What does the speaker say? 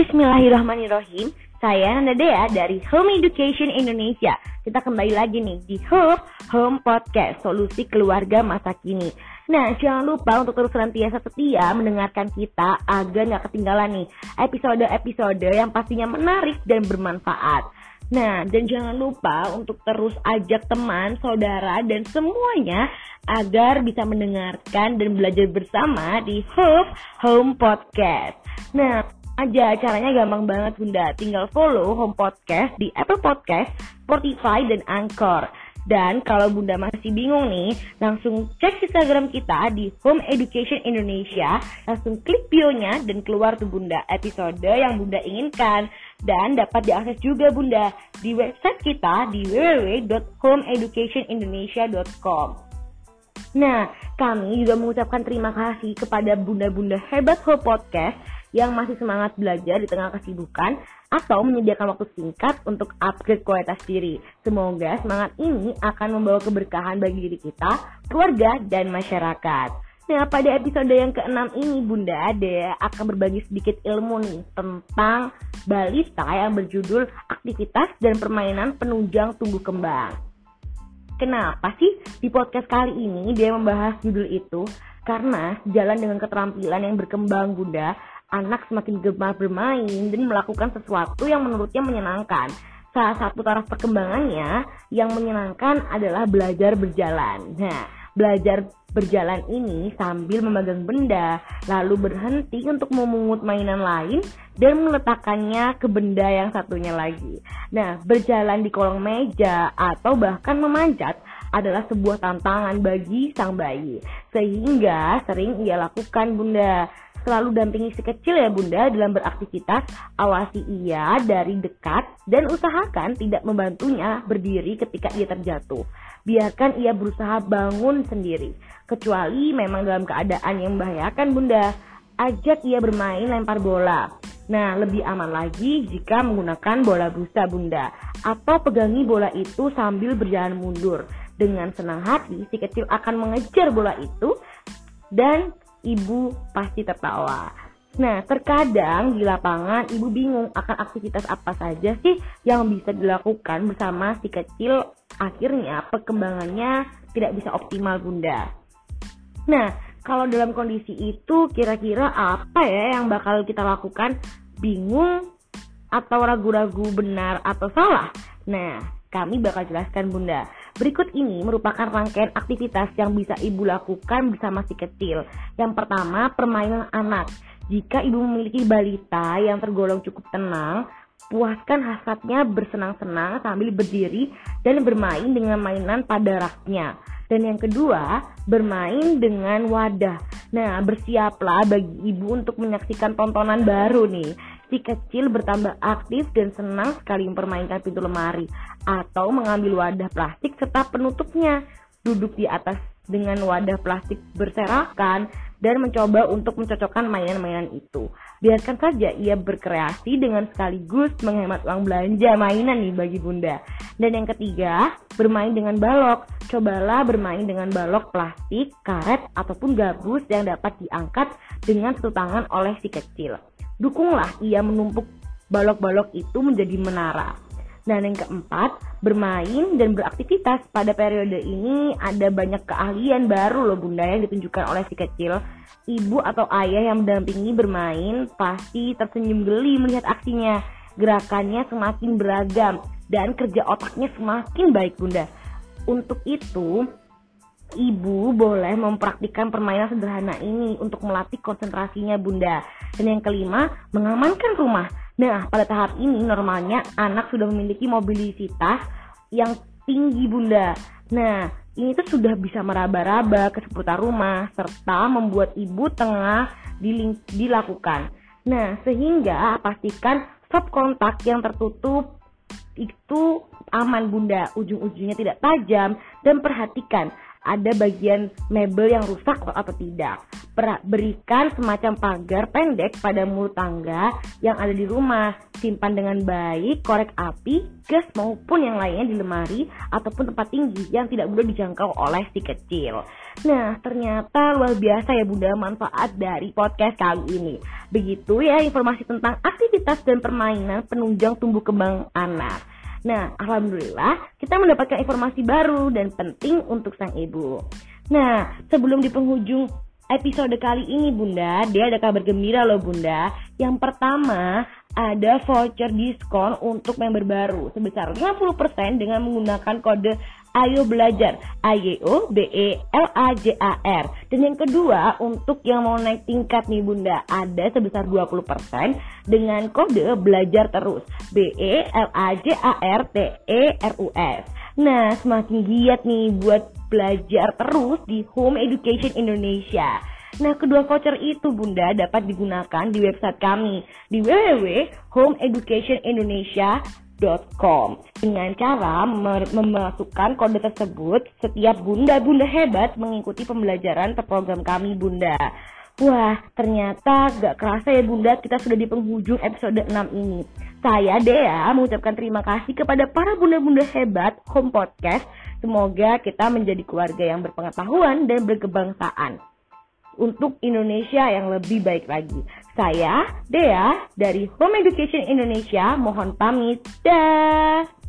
Bismillahirrahmanirrahim. Saya Nanda Dea dari Home Education Indonesia. Kita kembali lagi nih di Hope Home Podcast, solusi keluarga masa kini. Nah, jangan lupa untuk terus senantiasa setia mendengarkan kita agar nggak ketinggalan nih episode-episode yang pastinya menarik dan bermanfaat. Nah, dan jangan lupa untuk terus ajak teman, saudara, dan semuanya agar bisa mendengarkan dan belajar bersama di Hope Home Podcast. Nah, aja caranya gampang banget bunda. Tinggal follow home podcast di Apple Podcast, Spotify dan Anchor. Dan kalau bunda masih bingung nih langsung cek Instagram kita di Home Education Indonesia. Langsung klik bionya dan keluar tuh bunda episode yang bunda inginkan. Dan dapat diakses juga bunda di website kita di www.homeeducationindonesia.com Nah, kami juga mengucapkan terima kasih kepada bunda-bunda hebat Hope Podcast yang masih semangat belajar di tengah kesibukan atau menyediakan waktu singkat untuk upgrade kualitas diri. Semoga semangat ini akan membawa keberkahan bagi diri kita, keluarga, dan masyarakat. Nah, pada episode yang keenam ini Bunda Ade akan berbagi sedikit ilmu nih tentang balita yang berjudul aktivitas dan permainan penunjang tumbuh kembang. Kenapa sih di podcast kali ini dia membahas judul itu? Karena jalan dengan keterampilan yang berkembang Bunda anak semakin gemar bermain dan melakukan sesuatu yang menurutnya menyenangkan. Salah satu taraf perkembangannya yang menyenangkan adalah belajar berjalan. Nah, belajar berjalan ini sambil memegang benda, lalu berhenti untuk memungut mainan lain dan meletakkannya ke benda yang satunya lagi. Nah, berjalan di kolong meja atau bahkan memanjat adalah sebuah tantangan bagi sang bayi, sehingga sering ia lakukan, Bunda. Selalu dampingi si kecil ya bunda dalam beraktivitas, awasi ia dari dekat dan usahakan tidak membantunya berdiri ketika ia terjatuh. Biarkan ia berusaha bangun sendiri, kecuali memang dalam keadaan yang membahayakan bunda. Ajak ia bermain lempar bola. Nah, lebih aman lagi jika menggunakan bola busa bunda atau pegangi bola itu sambil berjalan mundur. Dengan senang hati, si kecil akan mengejar bola itu dan ibu pasti tertawa. Nah, terkadang di lapangan ibu bingung akan aktivitas apa saja sih yang bisa dilakukan bersama si kecil. Akhirnya perkembangannya tidak bisa optimal bunda. Nah, kalau dalam kondisi itu kira-kira apa ya yang bakal kita lakukan? Bingung atau ragu-ragu benar atau salah? Nah, kami bakal jelaskan bunda. Berikut ini merupakan rangkaian aktivitas yang bisa ibu lakukan bersama si kecil. Yang pertama, permainan anak. Jika ibu memiliki balita yang tergolong cukup tenang, puaskan hasratnya bersenang-senang sambil berdiri dan bermain dengan mainan pada raknya. Dan yang kedua, bermain dengan wadah. Nah, bersiaplah bagi ibu untuk menyaksikan tontonan baru nih. Si kecil bertambah aktif dan senang sekali mempermainkan pintu lemari atau mengambil wadah plastik serta penutupnya. Duduk di atas dengan wadah plastik berserakan dan mencoba untuk mencocokkan mainan-mainan itu. Biarkan saja ia berkreasi dengan sekaligus menghemat uang belanja mainan nih bagi bunda. Dan yang ketiga, bermain dengan balok. Cobalah bermain dengan balok plastik, karet, ataupun gabus yang dapat diangkat dengan satu tangan oleh si kecil. Dukunglah ia menumpuk balok-balok itu menjadi menara. Dan yang keempat, bermain dan beraktivitas. Pada periode ini ada banyak keahlian baru loh bunda yang ditunjukkan oleh si kecil. Ibu atau ayah yang mendampingi bermain pasti tersenyum geli melihat aksinya. Gerakannya semakin beragam dan kerja otaknya semakin baik bunda. Untuk itu, ibu boleh mempraktikkan permainan sederhana ini untuk melatih konsentrasinya bunda. Dan yang kelima, mengamankan rumah. Nah, pada tahap ini normalnya anak sudah memiliki mobilitas yang tinggi bunda. Nah, ini tuh sudah bisa meraba-raba ke seputar rumah serta membuat ibu tengah dilakukan. Nah, sehingga pastikan stop kontak yang tertutup itu aman bunda, ujung-ujungnya tidak tajam dan perhatikan ada bagian mebel yang rusak atau tidak. Berikan semacam pagar pendek pada mulut tangga yang ada di rumah. Simpan dengan baik korek api, gas maupun yang lainnya di lemari ataupun tempat tinggi yang tidak mudah dijangkau oleh si kecil. Nah, ternyata luar biasa ya Bunda manfaat dari podcast kali ini. Begitu ya informasi tentang aktivitas dan permainan penunjang tumbuh kembang anak. Nah, alhamdulillah kita mendapatkan informasi baru dan penting untuk sang ibu. Nah, sebelum di penghujung episode kali ini Bunda, dia ada kabar gembira loh Bunda. Yang pertama, ada voucher diskon untuk member baru sebesar 50% dengan menggunakan kode Ayo Belajar A Y O B E L A J A R. Dan yang kedua untuk yang mau naik tingkat nih Bunda ada sebesar 20% dengan kode Belajar Terus B E L A J A R T E R U S. Nah, semakin giat nih buat belajar terus di Home Education Indonesia. Nah, kedua voucher itu Bunda dapat digunakan di website kami di www.homeeducationindonesia.com dengan cara memasukkan kode tersebut setiap bunda-bunda hebat mengikuti pembelajaran program kami Bunda. Wah, ternyata gak kerasa ya Bunda kita sudah di penghujung episode 6 ini. Saya Dea mengucapkan terima kasih kepada para bunda-bunda hebat Home Podcast. Semoga kita menjadi keluarga yang berpengetahuan dan berkebangsaan untuk Indonesia yang lebih baik lagi. Saya, Dea, dari Home Education Indonesia, mohon pamit. Dah.